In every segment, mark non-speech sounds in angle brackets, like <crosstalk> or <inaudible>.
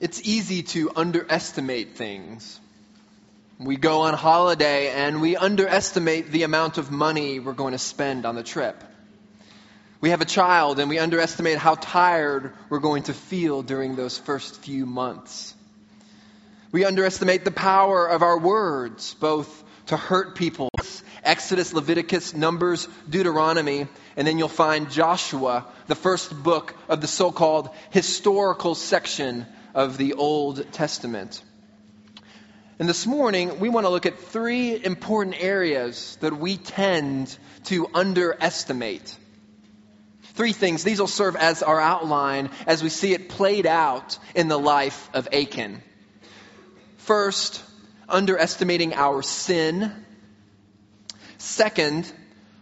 It's easy to underestimate things. We go on holiday and we underestimate the amount of money we're going to spend on the trip. We have a child and we underestimate how tired we're going to feel during those first few months. We underestimate the power of our words, both to hurt people. Exodus, Leviticus, Numbers, Deuteronomy, and then you'll find Joshua, the first book of the so called historical section of the Old Testament. And this morning, we want to look at three important areas that we tend to underestimate. Three things. These will serve as our outline as we see it played out in the life of Achan. First, underestimating our sin. Second,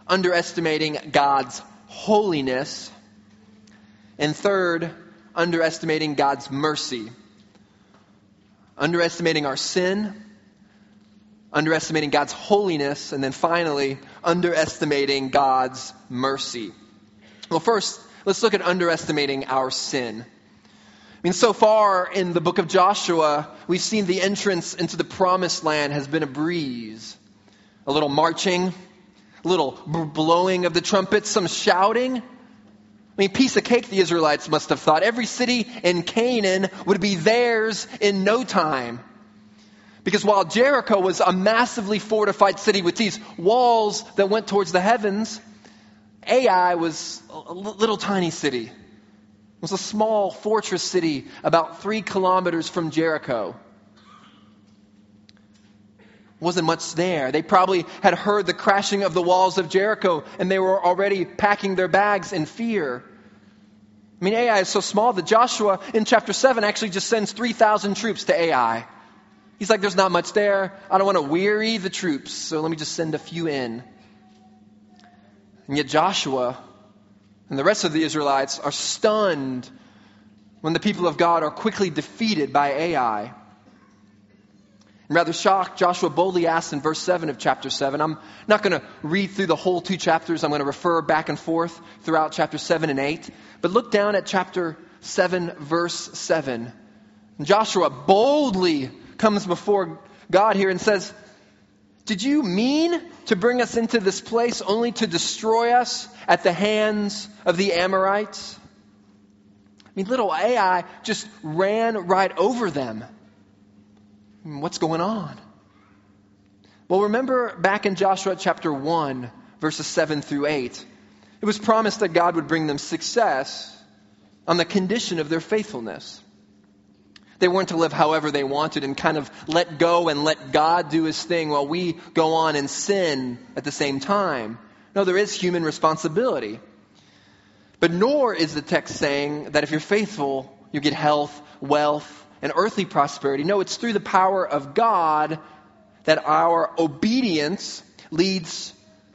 underestimating God's holiness. And third, underestimating God's mercy. Underestimating our sin, underestimating God's holiness, and then finally, underestimating God's mercy. Well, first, let's look at underestimating our sin. I mean, so far in the book of Joshua, we've seen the entrance into the promised land has been a breeze. A little marching, a little blowing of the trumpets, some shouting, I mean, piece of cake the Israelites must have thought. Every city in Canaan would be theirs in no time. Because while Jericho was a massively fortified city with these walls that went towards the heavens, Ai was a little tiny city. It was a small fortress city about three kilometers from Jericho. Wasn't much there. They probably had heard the crashing of the walls of Jericho and they were already packing their bags in fear. I mean, Ai is so small that Joshua in chapter 7 actually just sends 3,000 troops to Ai. He's like, there's not much there. I don't want to weary the troops, so let me just send a few in. And yet Joshua and the rest of the Israelites are stunned when the people of God are quickly defeated by Ai. And rather shocked, Joshua boldly asks in verse 7 of chapter 7. I'm not going to read through the whole two chapters. I'm going to refer back and forth throughout chapter 7 and 8. But look down at chapter 7, verse 7. And Joshua boldly comes before God here and says, Did you mean to bring us into this place only to destroy us at the hands of the Amorites? I mean, little Ai just ran right over them. Hmm, what's going on? Well, remember back in Joshua chapter 1, verses 7 through 8, it was promised that God would bring them success on the condition of their faithfulness. They weren't to live however they wanted and kind of let go and let God do his thing while we go on and sin at the same time. No, there is human responsibility. But nor is the text saying that if you're faithful, you get health, wealth, and earthly prosperity. No, it's through the power of God that our obedience leads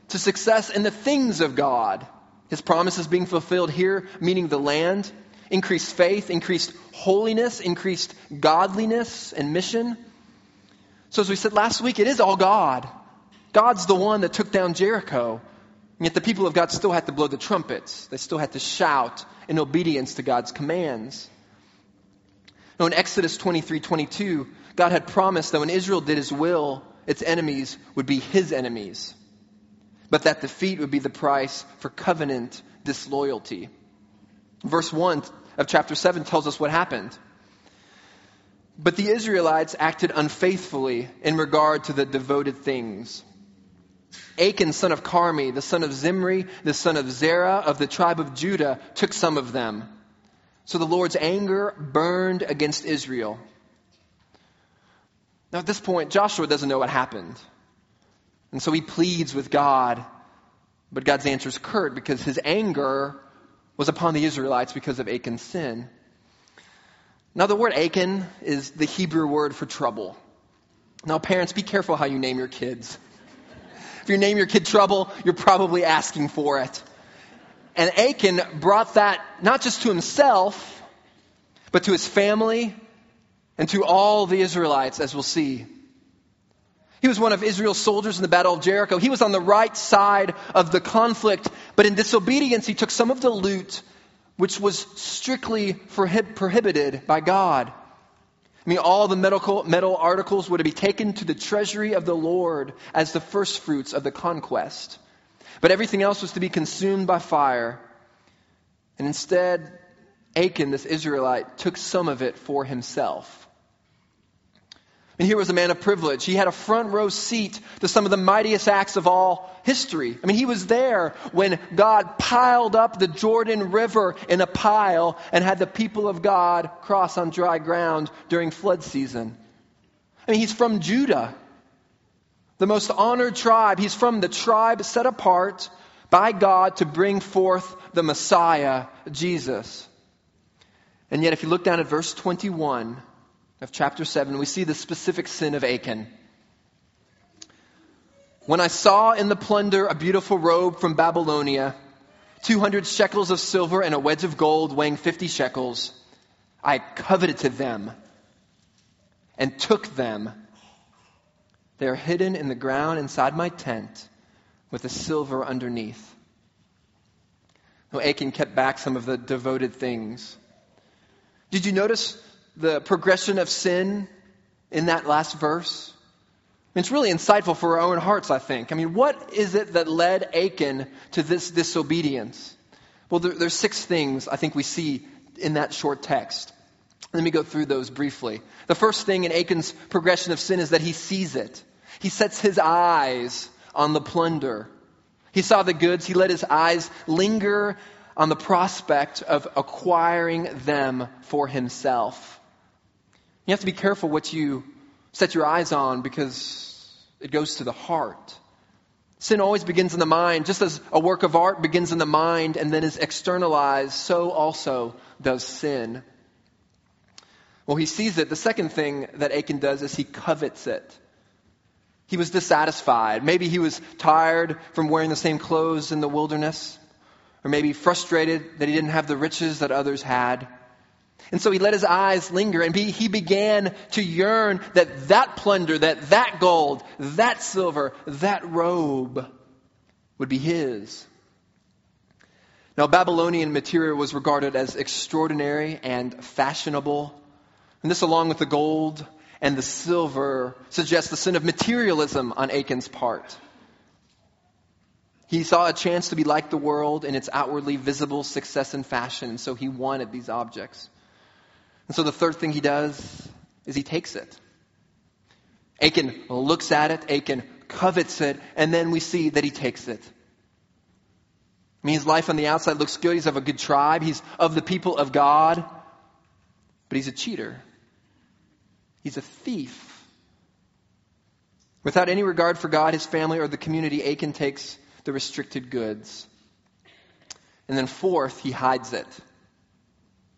to success in the things of God. His promises being fulfilled here, meaning the land, increased faith, increased holiness, increased godliness and mission. So, as we said last week, it is all God. God's the one that took down Jericho. And yet the people of God still had to blow the trumpets. They still had to shout in obedience to God's commands. Now, in Exodus 23 22, God had promised that when Israel did his will, its enemies would be his enemies, but that defeat would be the price for covenant disloyalty. Verse 1 of chapter 7 tells us what happened. But the Israelites acted unfaithfully in regard to the devoted things. Achan, son of Carmi, the son of Zimri, the son of Zerah of the tribe of Judah, took some of them so the Lord's anger burned against Israel. Now, at this point, Joshua doesn't know what happened. And so he pleads with God. But God's answer is curt because his anger was upon the Israelites because of Achan's sin. Now, the word Achan is the Hebrew word for trouble. Now, parents, be careful how you name your kids. If you name your kid trouble, you're probably asking for it. And Achan brought that not just to himself, but to his family and to all the Israelites, as we'll see. He was one of Israel's soldiers in the Battle of Jericho. He was on the right side of the conflict, but in disobedience, he took some of the loot which was strictly prohibited by God. I mean, all the medical, metal articles were to be taken to the treasury of the Lord as the first fruits of the conquest. But everything else was to be consumed by fire. And instead, Achan, this Israelite, took some of it for himself. And here was a man of privilege. He had a front row seat to some of the mightiest acts of all history. I mean, he was there when God piled up the Jordan River in a pile and had the people of God cross on dry ground during flood season. I mean, he's from Judah, the most honored tribe. He's from the tribe set apart by God to bring forth the Messiah, Jesus. And yet, if you look down at verse 21, of chapter 7, we see the specific sin of Achan. When I saw in the plunder a beautiful robe from Babylonia, 200 shekels of silver and a wedge of gold weighing 50 shekels, I coveted to them and took them. They are hidden in the ground inside my tent with the silver underneath. Now, Achan kept back some of the devoted things. Did you notice the progression of sin in that last verse? It's really insightful for our own hearts, I think. I mean, what is it that led Achan to this disobedience? Well, there, there's six things I think we see in that short text. Let me go through those briefly. The first thing in Achan's progression of sin is that he sees it. He sets his eyes on the plunder. He saw the goods. He let his eyes linger on the prospect of acquiring them for himself. You have to be careful what you set your eyes on because it goes to the heart. Sin always begins in the mind. Just as a work of art begins in the mind and then is externalized, so also does sin. Well, he sees it. The second thing that Achan does is he covets it. He was dissatisfied. Maybe he was tired from wearing the same clothes in the wilderness, or maybe frustrated that he didn't have the riches that others had. And so he let his eyes linger and he began to yearn that that plunder, that that gold, that silver, that robe would be his. Now, Babylonian material was regarded as extraordinary and fashionable. And this, along with the gold and the silver, suggests the sin of materialism on Achan's part. He saw a chance to be like the world in its outwardly visible success and fashion, and so he wanted these objects. And so the third thing he does is he takes it. Achan looks at it, Achan covets it, and then we see that he takes it. I mean, his life on the outside looks good. He's of a good tribe. He's of the people of God. But he's a cheater. He's a thief. Without any regard for God, his family, or the community, Achan takes the restricted goods. And then, fourth, he hides it.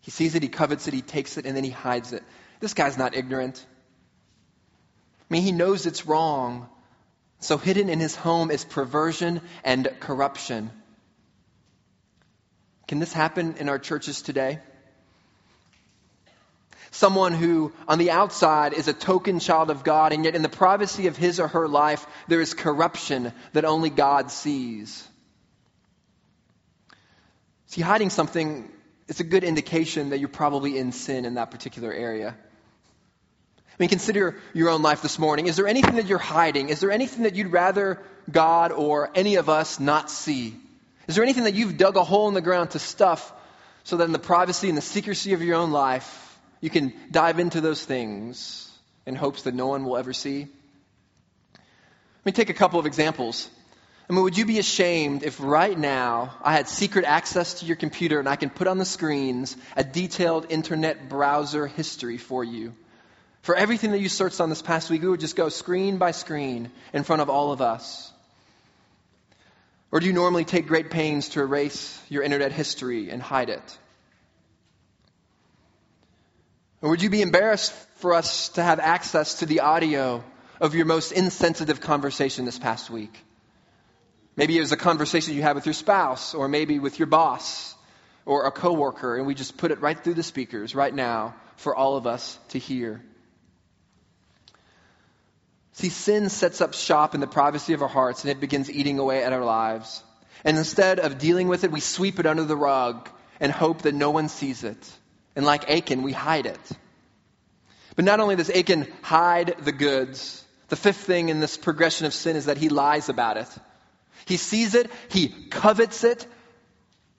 He sees it, he covets it, he takes it, and then he hides it. This guy's not ignorant. I mean, he knows it's wrong. So, hidden in his home is perversion and corruption. Can this happen in our churches today? Someone who, on the outside, is a token child of God, and yet in the privacy of his or her life, there is corruption that only God sees. See, hiding something it's a good indication that you're probably in sin in that particular area. I mean, consider your own life this morning. Is there anything that you're hiding? Is there anything that you'd rather God or any of us not see? Is there anything that you've dug a hole in the ground to stuff so that in the privacy and the secrecy of your own life, you can dive into those things in hopes that no one will ever see? Let me take a couple of examples. I mean, would you be ashamed if right now I had secret access to your computer and I can put on the screens a detailed internet browser history for you? For everything that you searched on this past week, we would just go screen by screen in front of all of us. Or do you normally take great pains to erase your internet history and hide it? Or would you be embarrassed for us to have access to the audio of your most insensitive conversation this past week? Maybe it was a conversation you had with your spouse, or maybe with your boss, or a coworker, and we just put it right through the speakers right now for all of us to hear. See, sin sets up shop in the privacy of our hearts, and it begins eating away at our lives. And instead of dealing with it, we sweep it under the rug and hope that no one sees it. And like Achan, we hide it. But not only does Achan hide the goods, the fifth thing in this progression of sin is that he lies about it. He sees it, he covets it,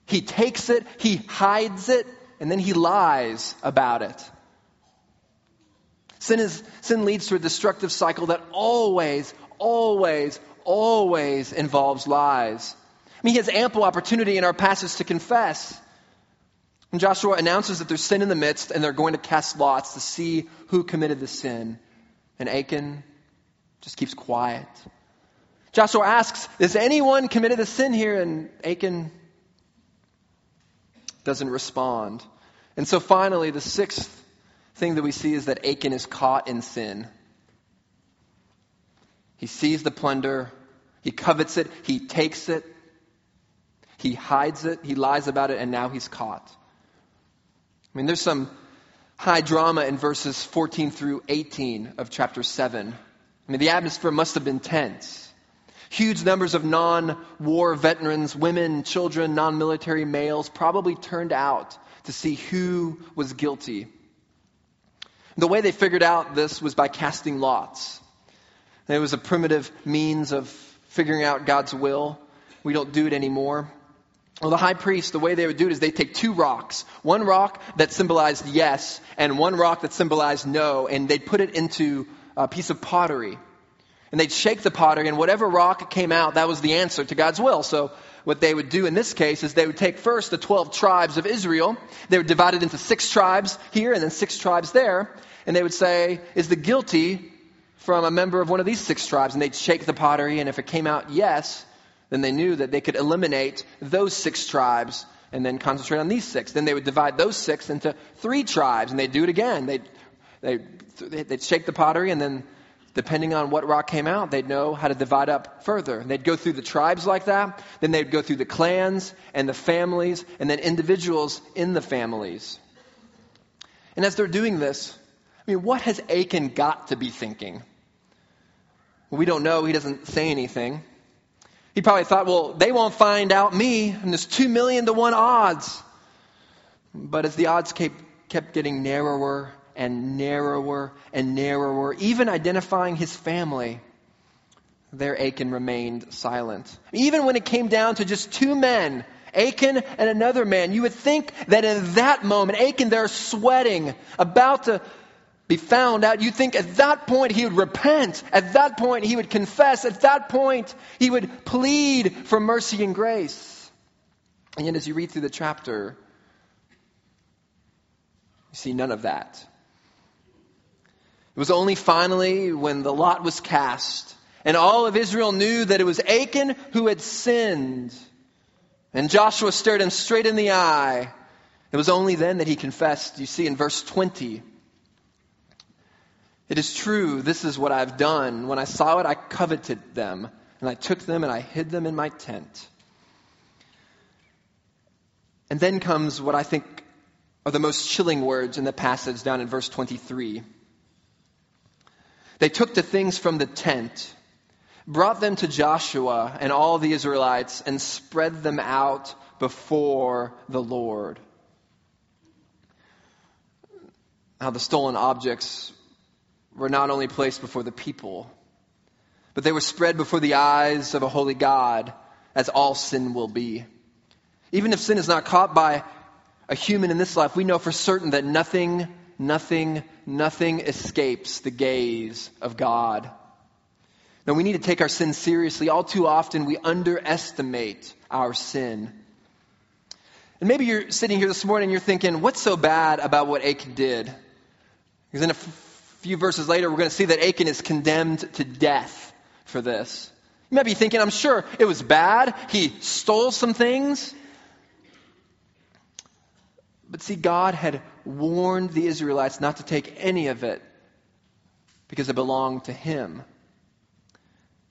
he takes it, he hides it, and then he lies about it. Sin, is, sin leads to a destructive cycle that always, always, always involves lies. I mean, he has ample opportunity in our passage to confess. And Joshua announces that there's sin in the midst, and they're going to cast lots to see who committed the sin. And Achan just keeps quiet. Joshua asks, Has anyone committed a sin here? And Achan doesn't respond. And so finally, the sixth thing that we see is that Achan is caught in sin. He sees the plunder, he covets it, he takes it, he hides it, he lies about it, and now he's caught. I mean, there's some high drama in verses 14 through 18 of chapter 7. I mean, the atmosphere must have been tense. Huge numbers of non war veterans, women, children, non military males probably turned out to see who was guilty. The way they figured out this was by casting lots. It was a primitive means of figuring out God's will. We don't do it anymore. Well, the high priest, the way they would do it is they take two rocks. One rock that symbolized yes, and one rock that symbolized no, and they'd put it into a piece of pottery. And they'd shake the pottery, and whatever rock came out, that was the answer to God's will. So what they would do in this case is they would take first the 12 tribes of Israel. They would divide it into six tribes here and then six tribes there. And they would say, is the guilty from a member of one of these six tribes? And they'd shake the pottery, and if it came out yes, then they knew that they could eliminate those six tribes and then concentrate on these six. Then they would divide those six into three tribes, and they'd do it again. They'd, they'd, they'd shake the pottery, and then depending on what rock came out, they'd know how to divide up further. And they'd go through the tribes like that. Then they'd go through the clans and the families and then individuals in the families. And as they're doing this, I mean, what has Achan got to be thinking? We don't know. He doesn't say anything. He probably thought, well, they won't find out me, and there's two million to one odds. But as the odds kept, kept getting narrower and narrower and narrower, even identifying his family, there Achan remained silent. Even when it came down to just two men, Achan and another man, you would think that in that moment, Achan there sweating, about to be found out, you think at that point he would repent. At that point he would confess. At that point he would plead for mercy and grace. And yet, as you read through the chapter, you see none of that. It was only finally when the lot was cast and all of Israel knew that it was Achan who had sinned. And Joshua stared him straight in the eye. It was only then that he confessed. You see in verse 20. It is true, this is what I've done. When I saw it, I coveted them, and I took them and I hid them in my tent. And then comes what I think are the most chilling words in the passage down in verse 23. They took the things from the tent, brought them to Joshua and all the Israelites, and spread them out before the Lord. Now, the stolen objects were not only placed before the people, but they were spread before the eyes of a holy God, as all sin will be. Even if sin is not caught by a human in this life, we know for certain that nothing, nothing, nothing escapes the gaze of God. Now, we need to take our sin seriously. All too often, we underestimate our sin. And maybe you're sitting here this morning and you're thinking, what's so bad about what Achan did? Because in a few verses later, we're going to see that Achan is condemned to death for this. You might be thinking, I'm sure it was bad. He stole some things. But see, God had warned the Israelites not to take any of it because it belonged to him.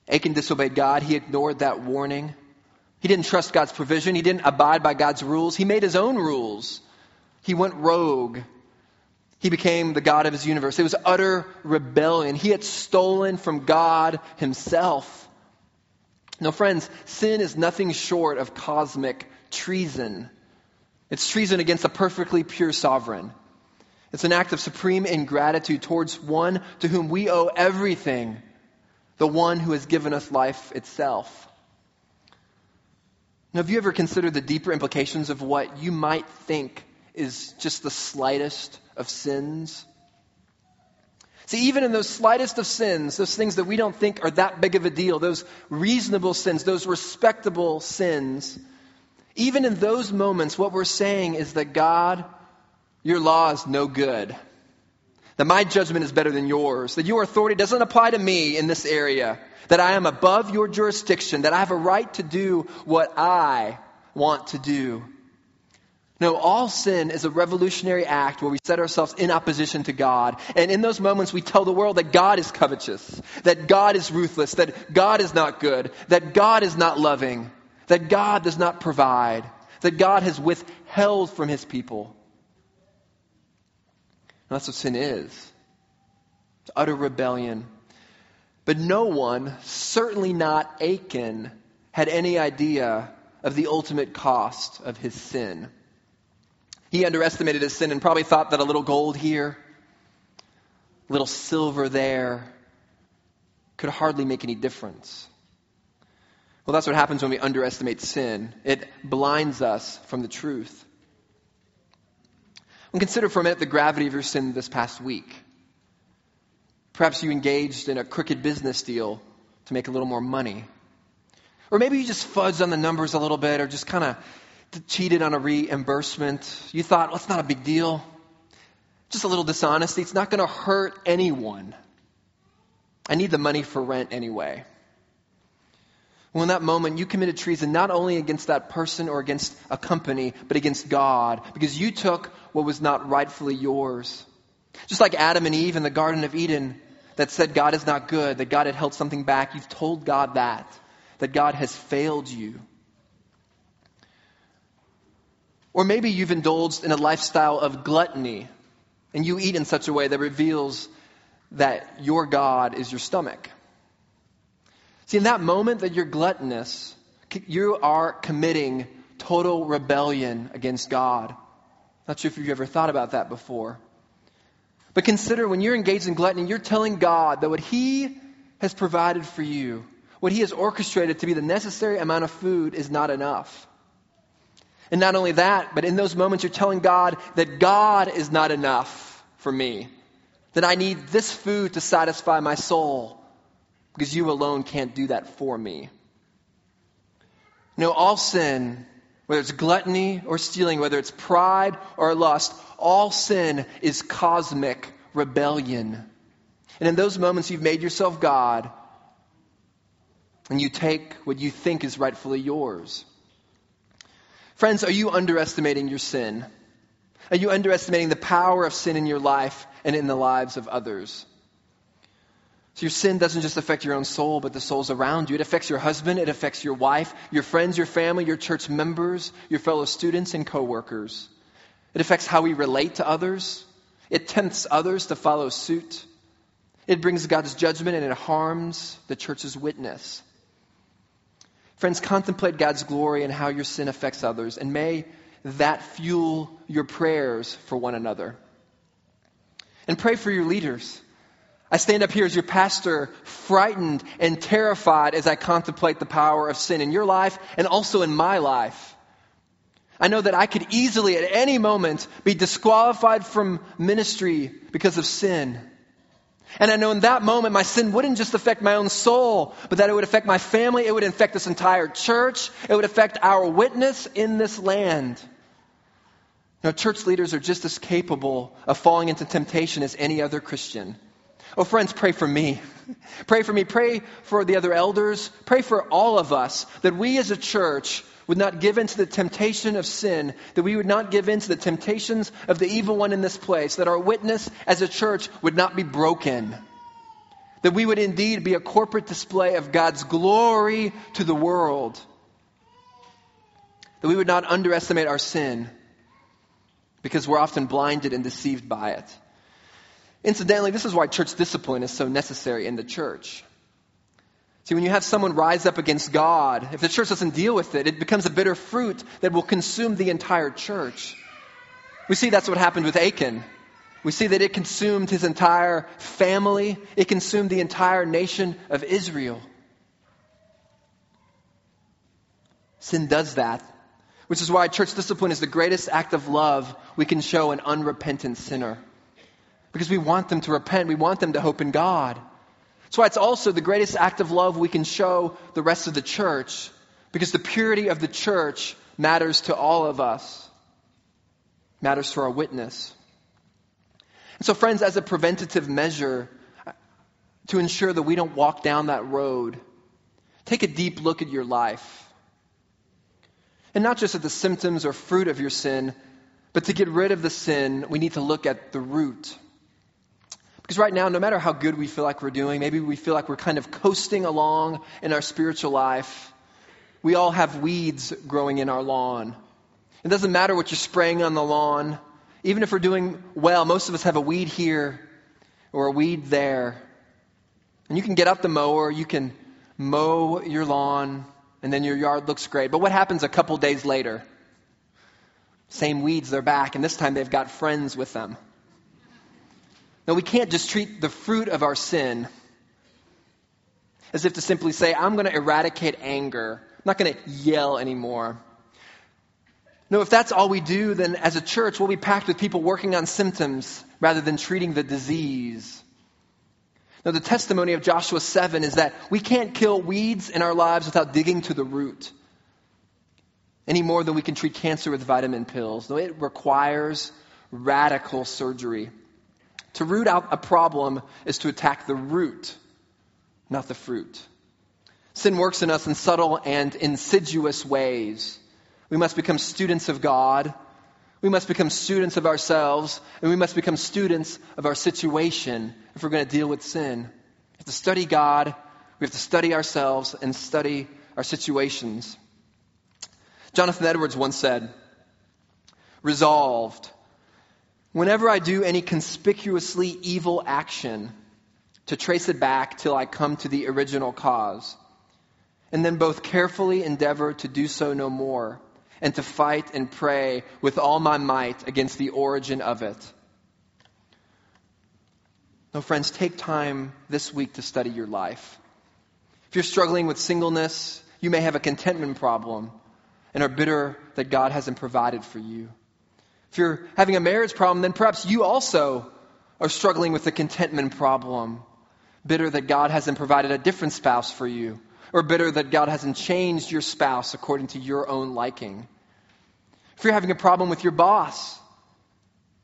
Achan disobeyed God. He ignored that warning. He didn't trust God's provision. He didn't abide by God's rules. He made his own rules. He went rogue. He became the God of his universe. It was utter rebellion. He had stolen from God himself. Now, friends, sin is nothing short of cosmic treason. It's treason against a perfectly pure sovereign. It's an act of supreme ingratitude towards one to whom we owe everything, the one who has given us life itself. Now, have you ever considered the deeper implications of what you might think is just the slightest of sins? See, even in those slightest of sins, those things that we don't think are that big of a deal, those reasonable sins, those respectable sins, even in those moments, what we're saying is that God, your law is no good. That my judgment is better than yours. That your authority doesn't apply to me in this area. That I am above your jurisdiction. That I have a right to do what I want to do. No, all sin is a revolutionary act where we set ourselves in opposition to God. And in those moments, we tell the world that God is covetous, that God is ruthless, that God is not good, that God is not loving, that God does not provide, that God has withheld from his people. And that's what sin is it's utter rebellion. But no one, certainly not Achan, had any idea of the ultimate cost of his sin. He underestimated his sin and probably thought that a little gold here, a little silver there, could hardly make any difference. Well, that's what happens when we underestimate sin. It blinds us from the truth. And consider for a minute the gravity of your sin this past week. Perhaps you engaged in a crooked business deal to make a little more money. Or maybe you just fudged on the numbers a little bit or just kind of cheated on a reimbursement. You thought, well, it's not a big deal. Just a little dishonesty. It's not going to hurt anyone. I need the money for rent anyway. Well, in that moment, you committed treason not only against that person or against a company, but against God, because you took what was not rightfully yours. Just like Adam and Eve in the Garden of Eden that said God is not good, that God had held something back, you've told God that, that God has failed you. Or maybe you've indulged in a lifestyle of gluttony and you eat in such a way that reveals that your God is your stomach. See, in that moment that you're gluttonous, you are committing total rebellion against God. Not sure if you've ever thought about that before. But consider when you're engaged in gluttony, you're telling God that what He has provided for you, what He has orchestrated to be the necessary amount of food, is not enough. And not only that, but in those moments you're telling God that God is not enough for me. That I need this food to satisfy my soul because you alone can't do that for me. Know, all sin, whether it's gluttony or stealing, whether it's pride or lust, all sin is cosmic rebellion. And in those moments you've made yourself God and you take what you think is rightfully yours. Friends, are you underestimating your sin? Are you underestimating the power of sin in your life and in the lives of others? So your sin doesn't just affect your own soul, but the souls around you. It affects your husband, it affects your wife, your friends, your family, your church members, your fellow students and coworkers. It affects how we relate to others. It tempts others to follow suit. It brings God's judgment and it harms the church's witness. Friends, contemplate God's glory and how your sin affects others, and may that fuel your prayers for one another. And pray for your leaders. I stand up here as your pastor, frightened and terrified as I contemplate the power of sin in your life and also in my life. I know that I could easily at any moment be disqualified from ministry because of sin. And I know in that moment my sin wouldn't just affect my own soul, but that it would affect my family, it would affect this entire church, it would affect our witness in this land. Know, church leaders are just as capable of falling into temptation as any other Christian. Oh, friends, pray for me. <laughs> Pray for me. Pray for the other elders. Pray for all of us that we as a church would not give in to the temptation of sin, that we would not give in to the temptations of the evil one in this place, that our witness as a church would not be broken, that we would indeed be a corporate display of God's glory to the world, that we would not underestimate our sin because we're often blinded and deceived by it. Incidentally, this is why church discipline is so necessary in the church. See, when you have someone rise up against God, if the church doesn't deal with it, it becomes a bitter fruit that will consume the entire church. We see that's what happened with Achan. We see that it consumed his entire family, it consumed the entire nation of Israel. Sin does that, which is why church discipline is the greatest act of love we can show an unrepentant sinner. Because we want them to repent, we want them to hope in God. That's why it's also the greatest act of love we can show the rest of the church, because the purity of the church matters to all of us, matters to our witness. And so, friends, as a preventative measure uh, to ensure that we don't walk down that road, take a deep look at your life. And not just at the symptoms or fruit of your sin, but to get rid of the sin, we need to look at the root. Because right now, no matter how good we feel like we're doing, maybe we feel like we're kind of coasting along in our spiritual life, we all have weeds growing in our lawn. It doesn't matter what you're spraying on the lawn. Even if we're doing well, most of us have a weed here or a weed there. And you can get out the mower, you can mow your lawn, and then your yard looks great. But what happens a couple days later? Same weeds, they're back, and this time they've got friends with them. Now, we can't just treat the fruit of our sin as if to simply say, I'm going to eradicate anger. I'm not going to yell anymore. No, if that's all we do, then as a church, we'll be packed with people working on symptoms rather than treating the disease. Now, the testimony of Joshua 7 is that we can't kill weeds in our lives without digging to the root any more than we can treat cancer with vitamin pills. No, it requires radical surgery. To root out a problem is to attack the root, not the fruit. Sin works in us in subtle and insidious ways. We must become students of God. We must become students of ourselves, and we must become students of our situation if we're going to deal with sin. We have to study God, we have to study ourselves, and study our situations. Jonathan Edwards once said, Resolved, whenever I do any conspicuously evil action, to trace it back till I come to the original cause, and then both carefully endeavor to do so no more and to fight and pray with all my might against the origin of it. No, friends, take time this week to study your life. If you're struggling with singleness, you may have a contentment problem and are bitter that God hasn't provided for you. If you're having a marriage problem, then perhaps you also are struggling with a contentment problem, bitter that God hasn't provided a different spouse for you or bitter that God hasn't changed your spouse according to your own liking. If you're having a problem with your boss,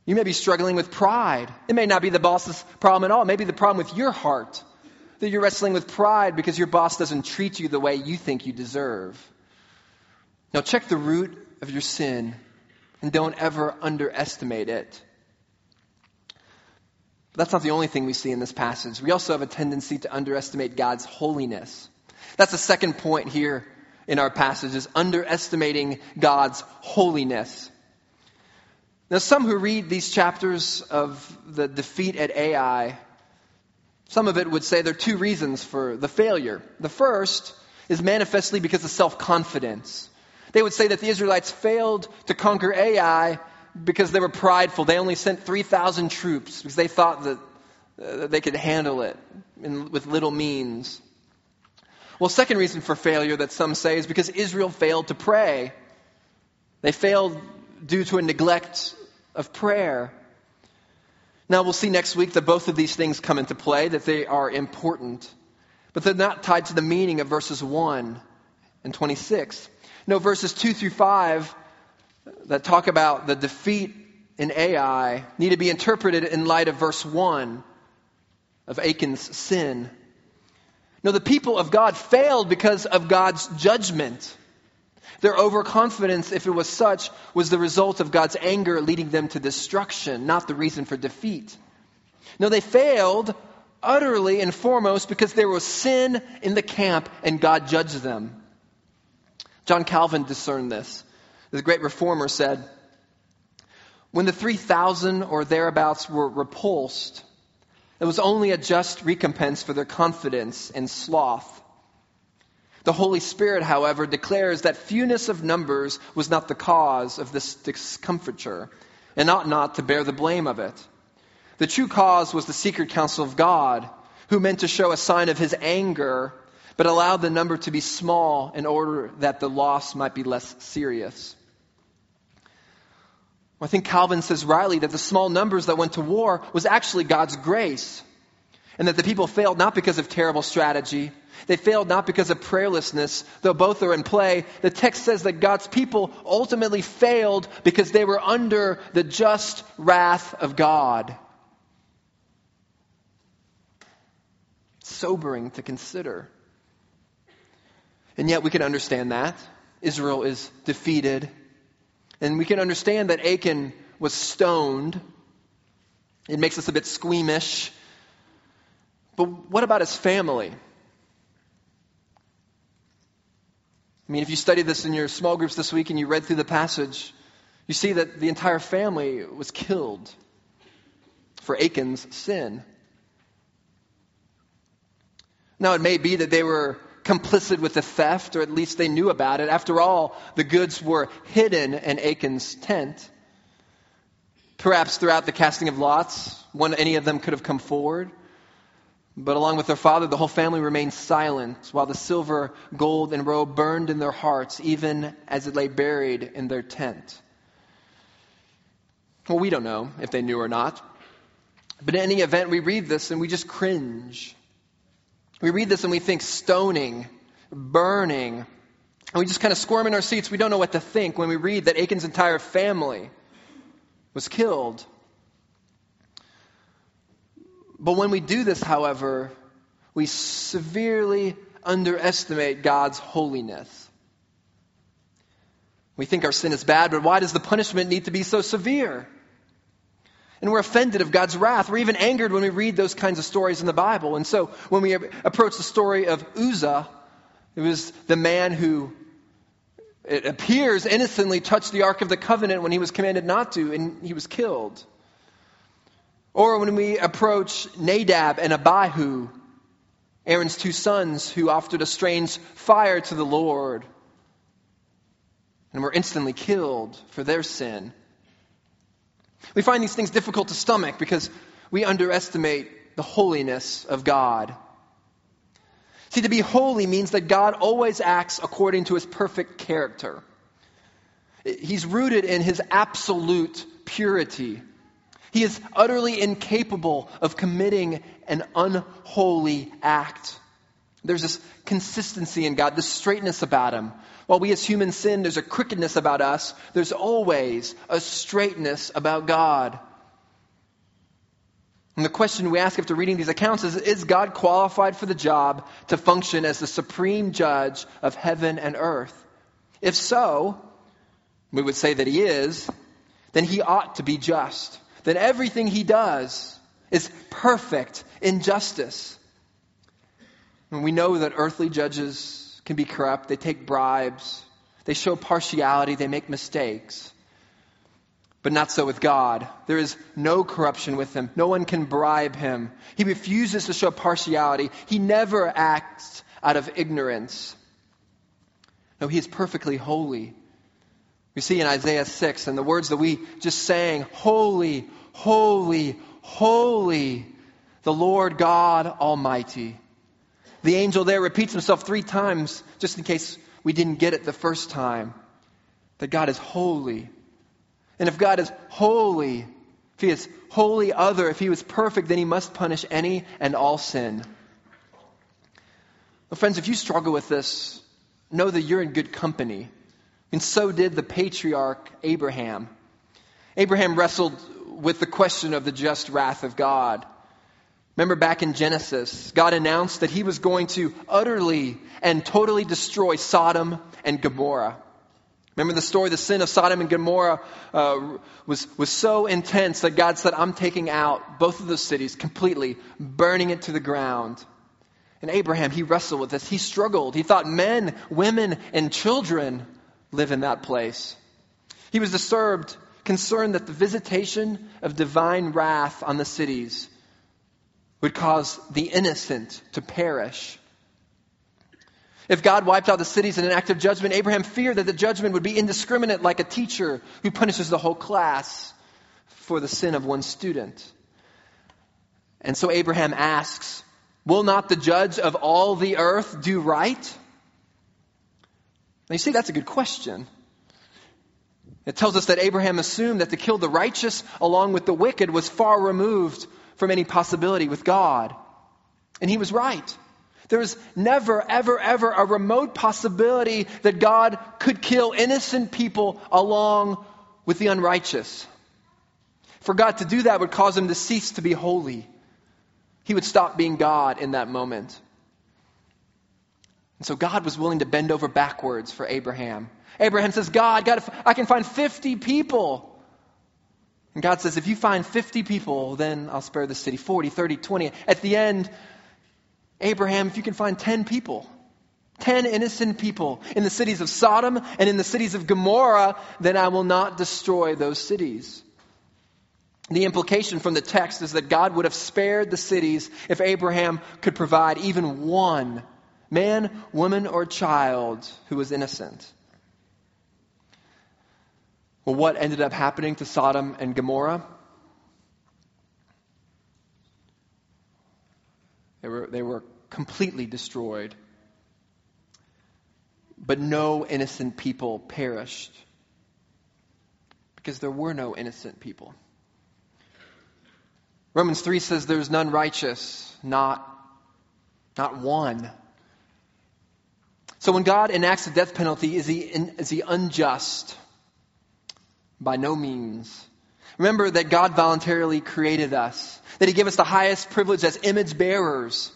you may be struggling with pride. It may not be the boss's problem at all. It may be the problem with your heart. That you're wrestling with pride because your boss doesn't treat you the way you think you deserve. Now, check the root of your sin and don't ever underestimate it. But that's not the only thing we see in this passage. We also have a tendency to underestimate God's holiness. That's the second point here in our passage is underestimating God's holiness. Now, some who read these chapters of the defeat at Ai, some of it would say there are two reasons for the failure. The first is manifestly because of self confidence. They would say that the Israelites failed to conquer Ai because they were prideful. They only sent 3,000 troops because they thought that, uh, that they could handle it in, with little means. Well, second reason for failure that some say is because Israel failed to pray. They failed due to a neglect of prayer. Now, we'll see next week that both of these things come into play, that they are important, but they're not tied to the meaning of verses 1 and 26. No, verses 2 through 5 that talk about the defeat in Ai need to be interpreted in light of verse 1 of Achan's sin. No, the people of God failed because of God's judgment. Their overconfidence, if it was such, was the result of God's anger leading them to destruction, not the reason for defeat. No, they failed utterly and foremost because there was sin in the camp and God judged them. John Calvin discerned this. The great reformer said, When the 3,000 or thereabouts were repulsed, it was only a just recompense for their confidence and sloth. The Holy Spirit, however, declares that fewness of numbers was not the cause of this discomfiture, and ought not to bear the blame of it. The true cause was the secret counsel of God, who meant to show a sign of his anger, but allowed the number to be small in order that the loss might be less serious. I think Calvin says rightly that the small numbers that went to war was actually God's grace. And that the people failed not because of terrible strategy. They failed not because of prayerlessness, though both are in play. The text says that God's people ultimately failed because they were under the just wrath of God. Sobering to consider. And yet we can understand that. Israel is defeated. And we can understand that Achan was stoned. It makes us a bit squeamish but what about his family? I mean, if you studied this in your small groups this week and you read through the passage, you see that the entire family was killed for Achan's sin. Now, it may be that they were complicit with the theft, or at least they knew about it. After all, the goods were hidden in Achan's tent. Perhaps throughout the casting of lots, one any of them could have come forward. But along with their father, the whole family remained silent while the silver, gold, and robe burned in their hearts, even as it lay buried in their tent. Well, we don't know if they knew or not. But in any event, we read this and we just cringe. We read this and we think stoning, burning, and we just kind of squirm in our seats. We don't know what to think when we read that Achan's entire family was killed. But when we do this, however, we severely underestimate God's holiness. We think our sin is bad, but why does the punishment need to be so severe? And we're offended of God's wrath. We're even angered when we read those kinds of stories in the Bible. And so when we approach the story of Uzzah, it was the man who, it appears, innocently touched the Ark of the Covenant when he was commanded not to, and he was killed. Or when we approach Nadab and Abihu, Aaron's two sons who offered a strange fire to the Lord and were instantly killed for their sin. We find these things difficult to stomach because we underestimate the holiness of God. See, to be holy means that God always acts according to his perfect character. He's rooted in his absolute purity. He is utterly incapable of committing an unholy act. There's this consistency in God, this straightness about Him. While we as humans sin, there's a crookedness about us. There's always a straightness about God. And the question we ask after reading these accounts is Is God qualified for the job to function as the supreme judge of heaven and earth? If so, we would say that He is, then He ought to be just then everything he does is perfect in justice. We know that earthly judges can be corrupt, they take bribes, they show partiality, they make mistakes. But not so with God. There is no corruption with him. No one can bribe him. He refuses to show partiality. He never acts out of ignorance. No, he is perfectly holy. We see in Isaiah 6 and the words that we just sang, Holy, holy, holy, the Lord God Almighty. The angel there repeats himself three times, just in case we didn't get it the first time, that God is holy. And if God is holy, if he is holy other, if he was perfect, then he must punish any and all sin. Well, friends, if you struggle with this, know that you're in good company. And so did the patriarch Abraham. Abraham wrestled with the question of the just wrath of God. Remember back in Genesis, God announced that he was going to utterly and totally destroy Sodom and Gomorrah. Remember the story, the sin of Sodom and Gomorrah uh, was, was so intense that God said, I'm taking out both of those cities completely, burning it to the ground. And Abraham, he wrestled with this. He struggled. He thought men, women, and children live in that place. He was disturbed, concerned that the visitation of divine wrath on the cities would cause the innocent to perish. If God wiped out the cities in an act of judgment, Abraham feared that the judgment would be indiscriminate, like a teacher who punishes the whole class for the sin of one student. And so Abraham asks, Will not the judge of all the earth do right? Now you see, that's a good question. It tells us that Abraham assumed that to kill the righteous along with the wicked was far removed from any possibility with God. And he was right. There was never, ever, ever a remote possibility that God could kill innocent people along with the unrighteous. For God to do that would cause him to cease to be holy. He would stop being God in that moment. And so God was willing to bend over backwards for Abraham. Abraham says, God, God, I can find 50 people. And God says, if you find 50 people, then I'll spare the city. 40, 30, 20. At the end, Abraham, if you can find 10 people, 10 innocent people in the cities of Sodom and in the cities of Gomorrah, then I will not destroy those cities. The implication from the text is that God would have spared the cities if Abraham could provide even one man, woman, or child who was innocent. Well, what ended up happening to Sodom and Gomorrah? They were, they were completely destroyed. But no innocent people perished because there were no innocent people. Romans 3 says there's none righteous, not, not one. So when God enacts the death penalty, is he, is he unjust? By no means. Remember that God voluntarily created us, that He gave us the highest privilege as image bearers.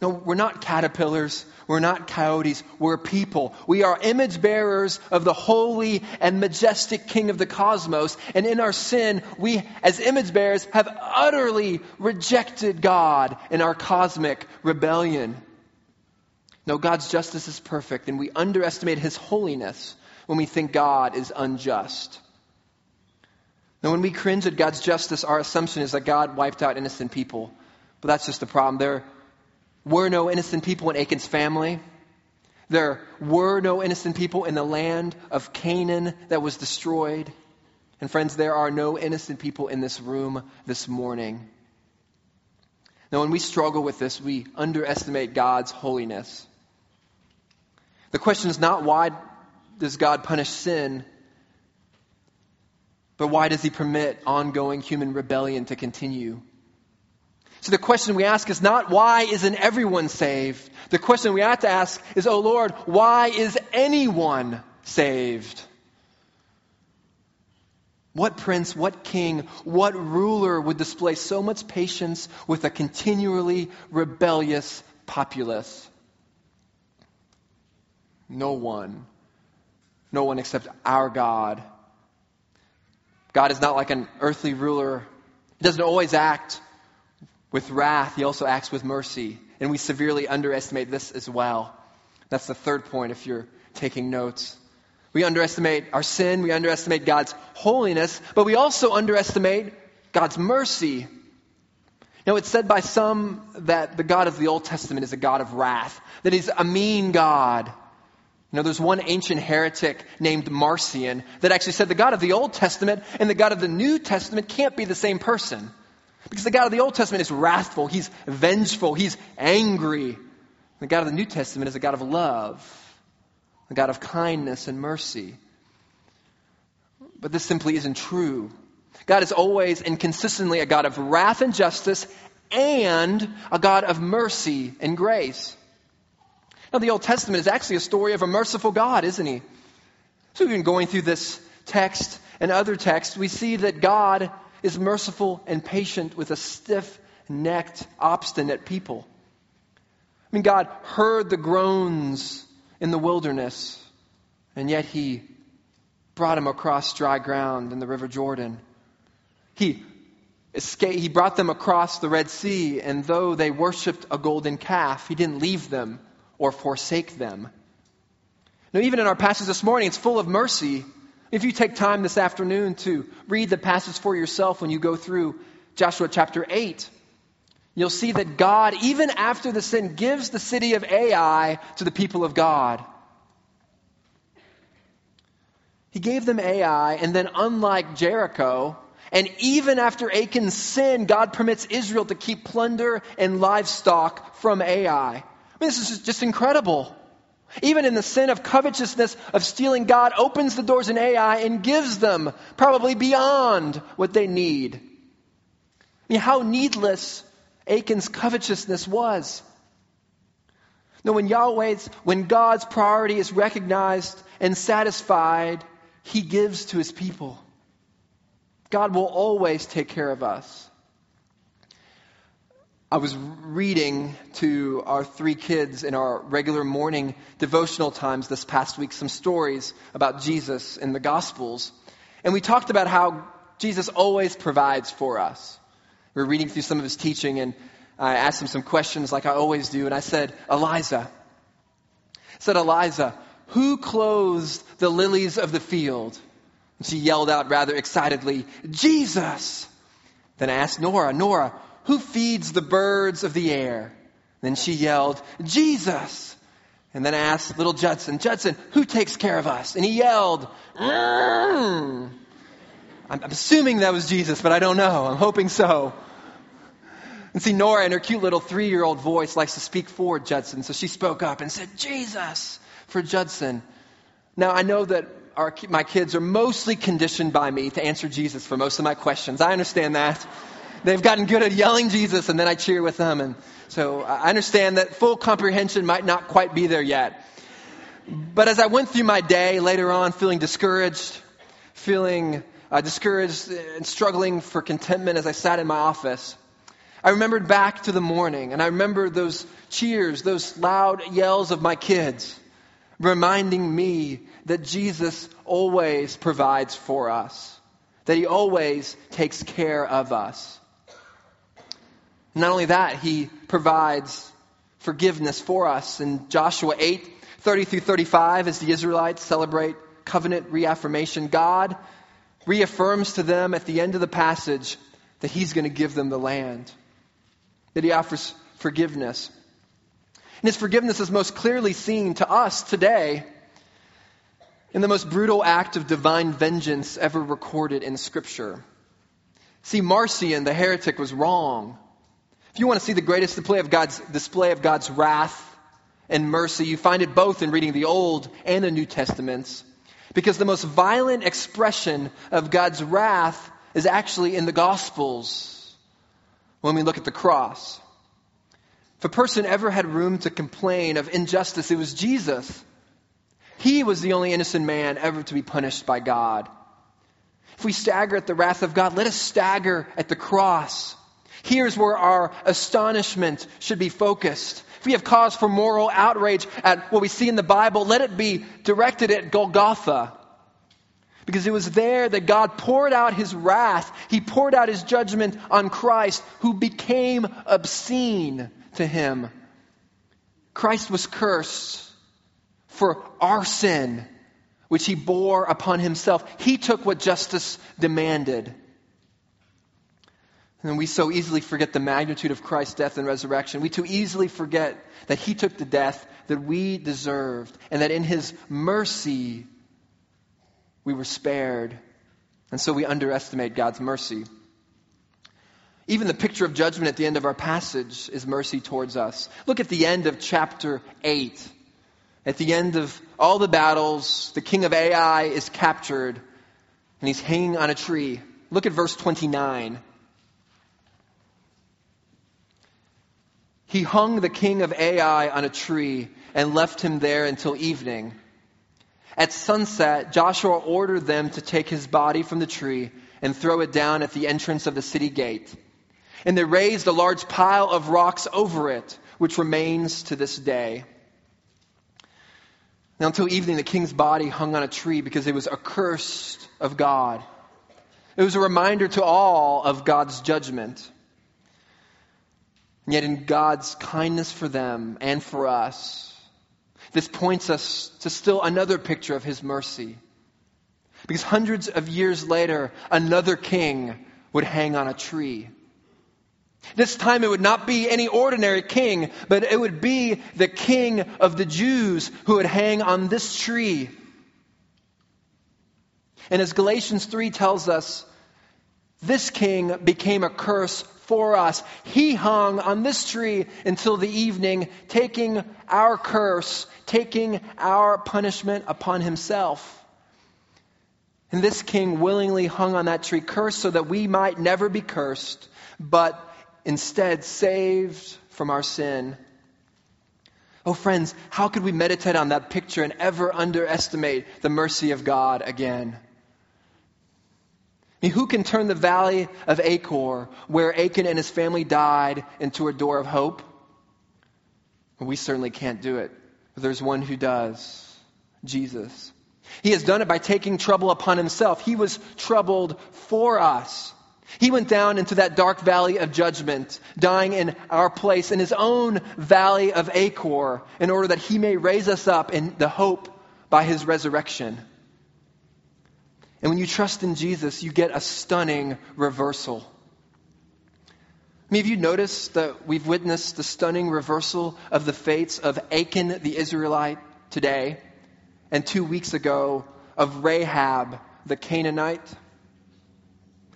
No, we're not caterpillars. We're not coyotes. We're people. We are image bearers of the holy and majestic King of the cosmos. And in our sin, we, as image bearers, have utterly rejected God in our cosmic rebellion. No, God's justice is perfect, and we underestimate His holiness when we think God is unjust. Now, when we cringe at God's justice, our assumption is that God wiped out innocent people. But that's just the problem. There were no innocent people in Achan's family. There were no innocent people in the land of Canaan that was destroyed. And friends, there are no innocent people in this room this morning. Now, when we struggle with this, we underestimate God's holiness. The question is not why does God punish sin, but why does he permit ongoing human rebellion to continue? So the question we ask is not why isn't everyone saved? The question we have to ask is, oh Lord, why is anyone saved? What prince, what king, what ruler would display so much patience with a continually rebellious populace? No one. No one except our God God is not like an earthly ruler. He doesn't always act with wrath, he also acts with mercy. And we severely underestimate this as well. That's the third point if you're taking notes. We underestimate our sin, we underestimate God's holiness, but we also underestimate God's mercy. Now, it's said by some that the God of the Old Testament is a God of wrath, that he's a mean God. You know, there's one ancient heretic named Marcion that actually said the God of the Old Testament and the God of the New Testament can't be the same person. Because the God of the Old Testament is wrathful, he's vengeful, he's angry. The God of the New Testament is a God of love, a God of kindness and mercy. But this simply isn't true. God is always and consistently a God of wrath and justice and a God of mercy and grace. Now, the Old Testament is actually a story of a merciful God, isn't he? So, we've going through this text and other texts. We see that God is merciful and patient with a stiff necked, obstinate people. I mean, God heard the groans in the wilderness, and yet He brought them across dry ground in the River Jordan. He escaped, He brought them across the Red Sea, and though they worshiped a golden calf, He didn't leave them or forsake them. Now, even in our passage this morning, it's full of mercy. If you take time this afternoon to read the passage for yourself when you go through Joshua chapter 8, you'll see that God, even after the sin, gives the city of Ai to the people of God. He gave them Ai, and then, unlike Jericho, And even after Achan's sin, God permits Israel to keep plunder and livestock from Ai. I mean, this is just incredible. Even in the sin of covetousness, of stealing, God opens the doors in Ai and gives them probably beyond what they need. I mean, how needless Achan's covetousness was. No, when Yahweh's, when God's priority is recognized and satisfied, He gives to His people. God will always take care of us. I was reading to our three kids in our regular morning devotional times this past week some stories about Jesus in the Gospels. And we talked about how Jesus always provides for us. We were reading through some of his teaching, and I asked him some questions like I always do. And I said, Eliza, I said, Eliza, who clothes the lilies of the field? And she yelled out rather excitedly, Jesus! Then I asked Nora, Nora, who feeds the birds of the air? Then she yelled, Jesus! And then asked little Judson, Judson, who takes care of us? And he yelled, mm. I'm, I'm assuming that was Jesus, but I don't know. I'm hoping so. And see, Nora, in her cute little three year old voice, likes to speak for Judson. So she spoke up and said, Jesus, for Judson. Now, I know that our, my kids are mostly conditioned by me to answer Jesus for most of my questions. I understand that. They've gotten good at yelling Jesus, and then I cheer with them. And so I understand that full comprehension might not quite be there yet. But as I went through my day later on, feeling discouraged, feeling uh, discouraged and struggling for contentment as I sat in my office, I remembered back to the morning, and I remember those cheers, those loud yells of my kids, reminding me that Jesus always provides for us, that He always takes care of us. Not only that, He provides forgiveness for us. In Joshua 8, 30 through 35, as the Israelites celebrate covenant reaffirmation, God reaffirms to them at the end of the passage that He's going to give them the land that he offers forgiveness. And his forgiveness is most clearly seen to us today in the most brutal act of divine vengeance ever recorded in Scripture. See, Marcion, the heretic, was wrong. If you want to see the greatest display of God's, display of God's wrath and mercy, you find it both in reading the Old and the New Testaments. Because the most violent expression of God's wrath is actually in the Gospels when we look at the cross. If a person ever had room to complain of injustice, it was Jesus. He was the only innocent man ever to be punished by God. If we stagger at the wrath of God, let us stagger at the cross. Here's where our astonishment should be focused. If we have cause for moral outrage at what we see in the Bible, let it be directed at Golgotha. Because it was there that God poured out his wrath. He poured out his judgment on Christ, who became obscene to him. Christ was cursed for our sin, which he bore upon himself. He took what justice demanded. And we so easily forget the magnitude of Christ's death and resurrection. We too easily forget that he took the death that we deserved, and that in his mercy, we were spared. And so we underestimate God's mercy. Even the picture of judgment at the end of our passage is mercy towards us. Look at the end of chapter 8. At the end of all the battles, the king of Ai is captured and he's hanging on a tree. Look at verse 29. He hung the king of Ai on a tree and left him there until evening. At sunset, Joshua ordered them to take his body from the tree and throw it down at the entrance of the city gate. And they raised a large pile of rocks over it, which remains to this day. Now, until evening, the king's body hung on a tree because it was accursed of God. It was a reminder to all of God's judgment. And yet, in God's kindness for them and for us, this points us to still another picture of his mercy. Because hundreds of years later, another king would hang on a tree. This time it would not be any ordinary king, but it would be the king of the Jews who would hang on this tree. And as Galatians 3 tells us, This king became a curse for us. He hung on this tree until the evening, taking our curse, taking our punishment upon himself. And this king willingly hung on that tree, cursed so that we might never be cursed, but instead saved from our sin. Oh, friends, how could we meditate on that picture and ever underestimate the mercy of God again? Who can turn the valley of Achor, where Achan and his family died, into a door of hope? We certainly can't do it. But there's one who does Jesus. He has done it by taking trouble upon himself. He was troubled for us. He went down into that dark valley of judgment, dying in our place in his own valley of Achor, in order that he may raise us up in the hope by his resurrection. And when you trust in Jesus, you get a stunning reversal. I mean, have you noticed that we've witnessed the stunning reversal of the fates of Achan the Israelite today, and two weeks ago of Rahab the Canaanite?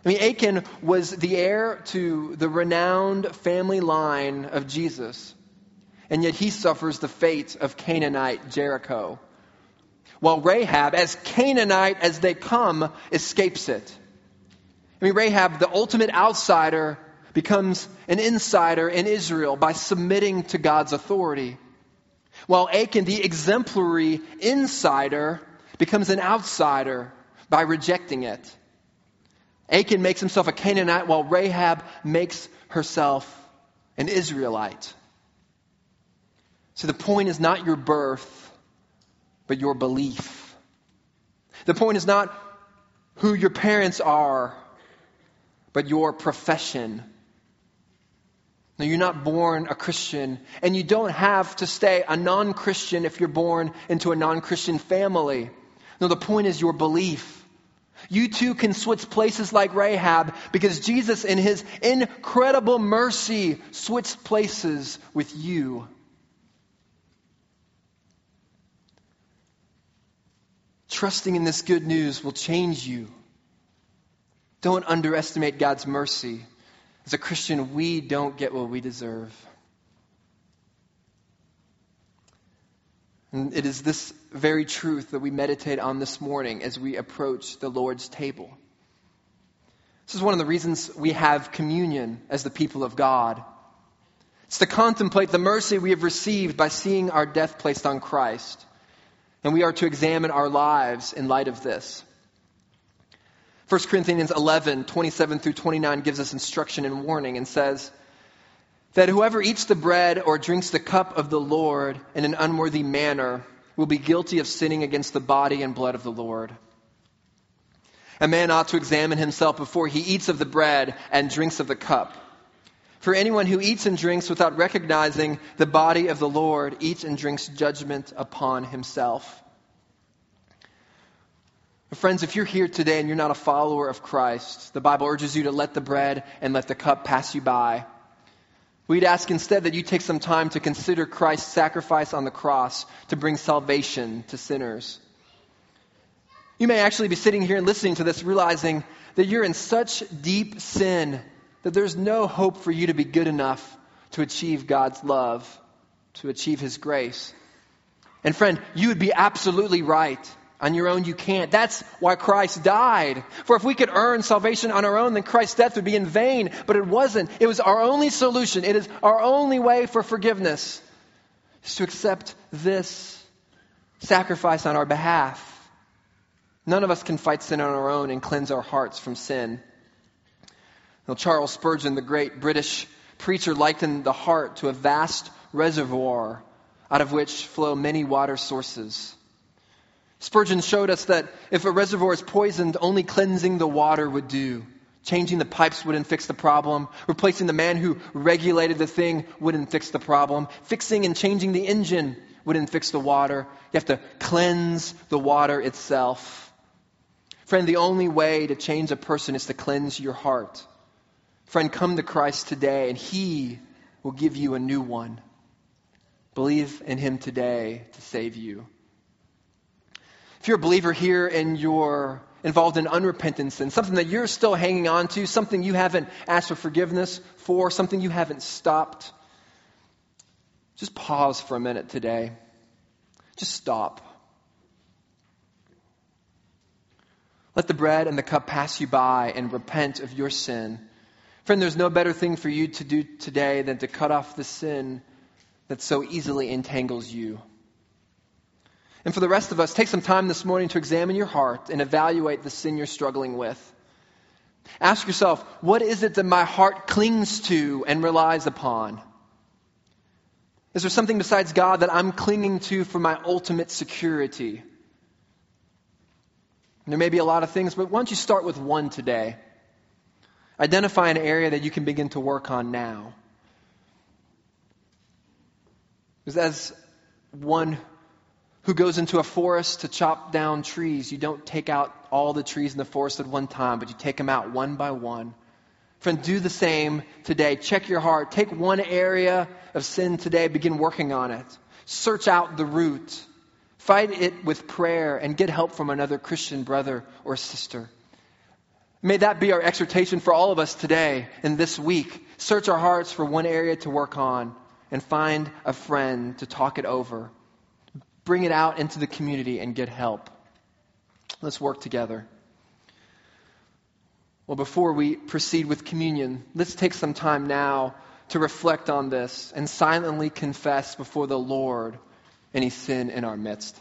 I mean, Achan was the heir to the renowned family line of Jesus, and yet he suffers the fate of Canaanite Jericho. While Rahab, as Canaanite as they come, escapes it. I mean, Rahab, the ultimate outsider, becomes an insider in Israel by submitting to God's authority. While Achan, the exemplary insider, becomes an outsider by rejecting it. Achan makes himself a Canaanite while Rahab makes herself an Israelite. So the point is not your birth, but your belief. The point is not who your parents are, but your profession. Now, you're not born a Christian, and you don't have to stay a non Christian if you're born into a non Christian family. No, the point is your belief. You too can switch places like Rahab because Jesus, in his incredible mercy, switched places with you. Trusting in this good news will change you. Don't underestimate God's mercy. As a Christian, we don't get what we deserve. And it is this very truth that we meditate on this morning as we approach the Lord's table. This is one of the reasons we have communion as the people of God. It's to contemplate the mercy we have received by seeing our death placed on Christ. And we are to examine our lives in light of this. 1 Corinthians 11, 27 through 29 gives us instruction and warning and says, that whoever eats the bread or drinks the cup of the Lord in an unworthy manner will be guilty of sinning against the body and blood of the Lord. A man ought to examine himself before he eats of the bread and drinks of the cup. For anyone who eats and drinks without recognizing the body of the Lord eats and drinks judgment upon himself. Friends, if you're here today and you're not a follower of Christ, the Bible urges you to let the bread and let the cup pass you by. We'd ask instead that you take some time to consider Christ's sacrifice on the cross to bring salvation to sinners. You may actually be sitting here and listening to this realizing that you're in such deep sin that there's no hope for you to be good enough to achieve God's love, to achieve His grace. And friend, you would be absolutely right. On your own, you can't. That's why Christ died. For if we could earn salvation on our own, then Christ's death would be in vain. But it wasn't. It was our only solution. It is our only way for forgiveness, is to accept this sacrifice on our behalf. None of us can fight sin on our own and cleanse our hearts from sin. Now, Charles Spurgeon, the great British preacher, likened the heart to a vast reservoir out of which flow many water sources. Spurgeon showed us that if a reservoir is poisoned, only cleansing the water would do. Changing the pipes wouldn't fix the problem. Replacing the man who regulated the thing wouldn't fix the problem. Fixing and changing the engine wouldn't fix the water. You have to cleanse the water itself. Friend, the only way to change a person is to cleanse your heart. Friend, come to Christ today and He will give you a new one. Believe in Him today to save you. If you're a believer here and you're involved in unrepentance and something that you're still hanging on to, something you haven't asked for forgiveness for, something you haven't stopped, just pause for a minute today. Just stop. Let the bread and the cup pass you by and repent of your sin. Friend, there's no better thing for you to do today than to cut off the sin that so easily entangles you. And for the rest of us, take some time this morning to examine your heart and evaluate the sin you're struggling with. Ask yourself, what is it that my heart clings to and relies upon? Is there something besides God that I'm clinging to for my ultimate security? And there may be a lot of things, but why don't you start with one today? Identify an area that you can begin to work on now. Because as one who goes into a forest to chop down trees, you don't take out all the trees in the forest at one time, but you take them out one by one. Friend, do the same today. Check your heart. Take one area of sin today, begin working on it. Search out the root. Fight it with prayer and get help from another Christian brother or sister. May that be our exhortation for all of us today and this week. Search our hearts for one area to work on and find a friend to talk it over. Bring it out into the community and get help. Let's work together. Well, before we proceed with communion, let's take some time now to reflect on this and silently confess before the Lord any sin in our midst.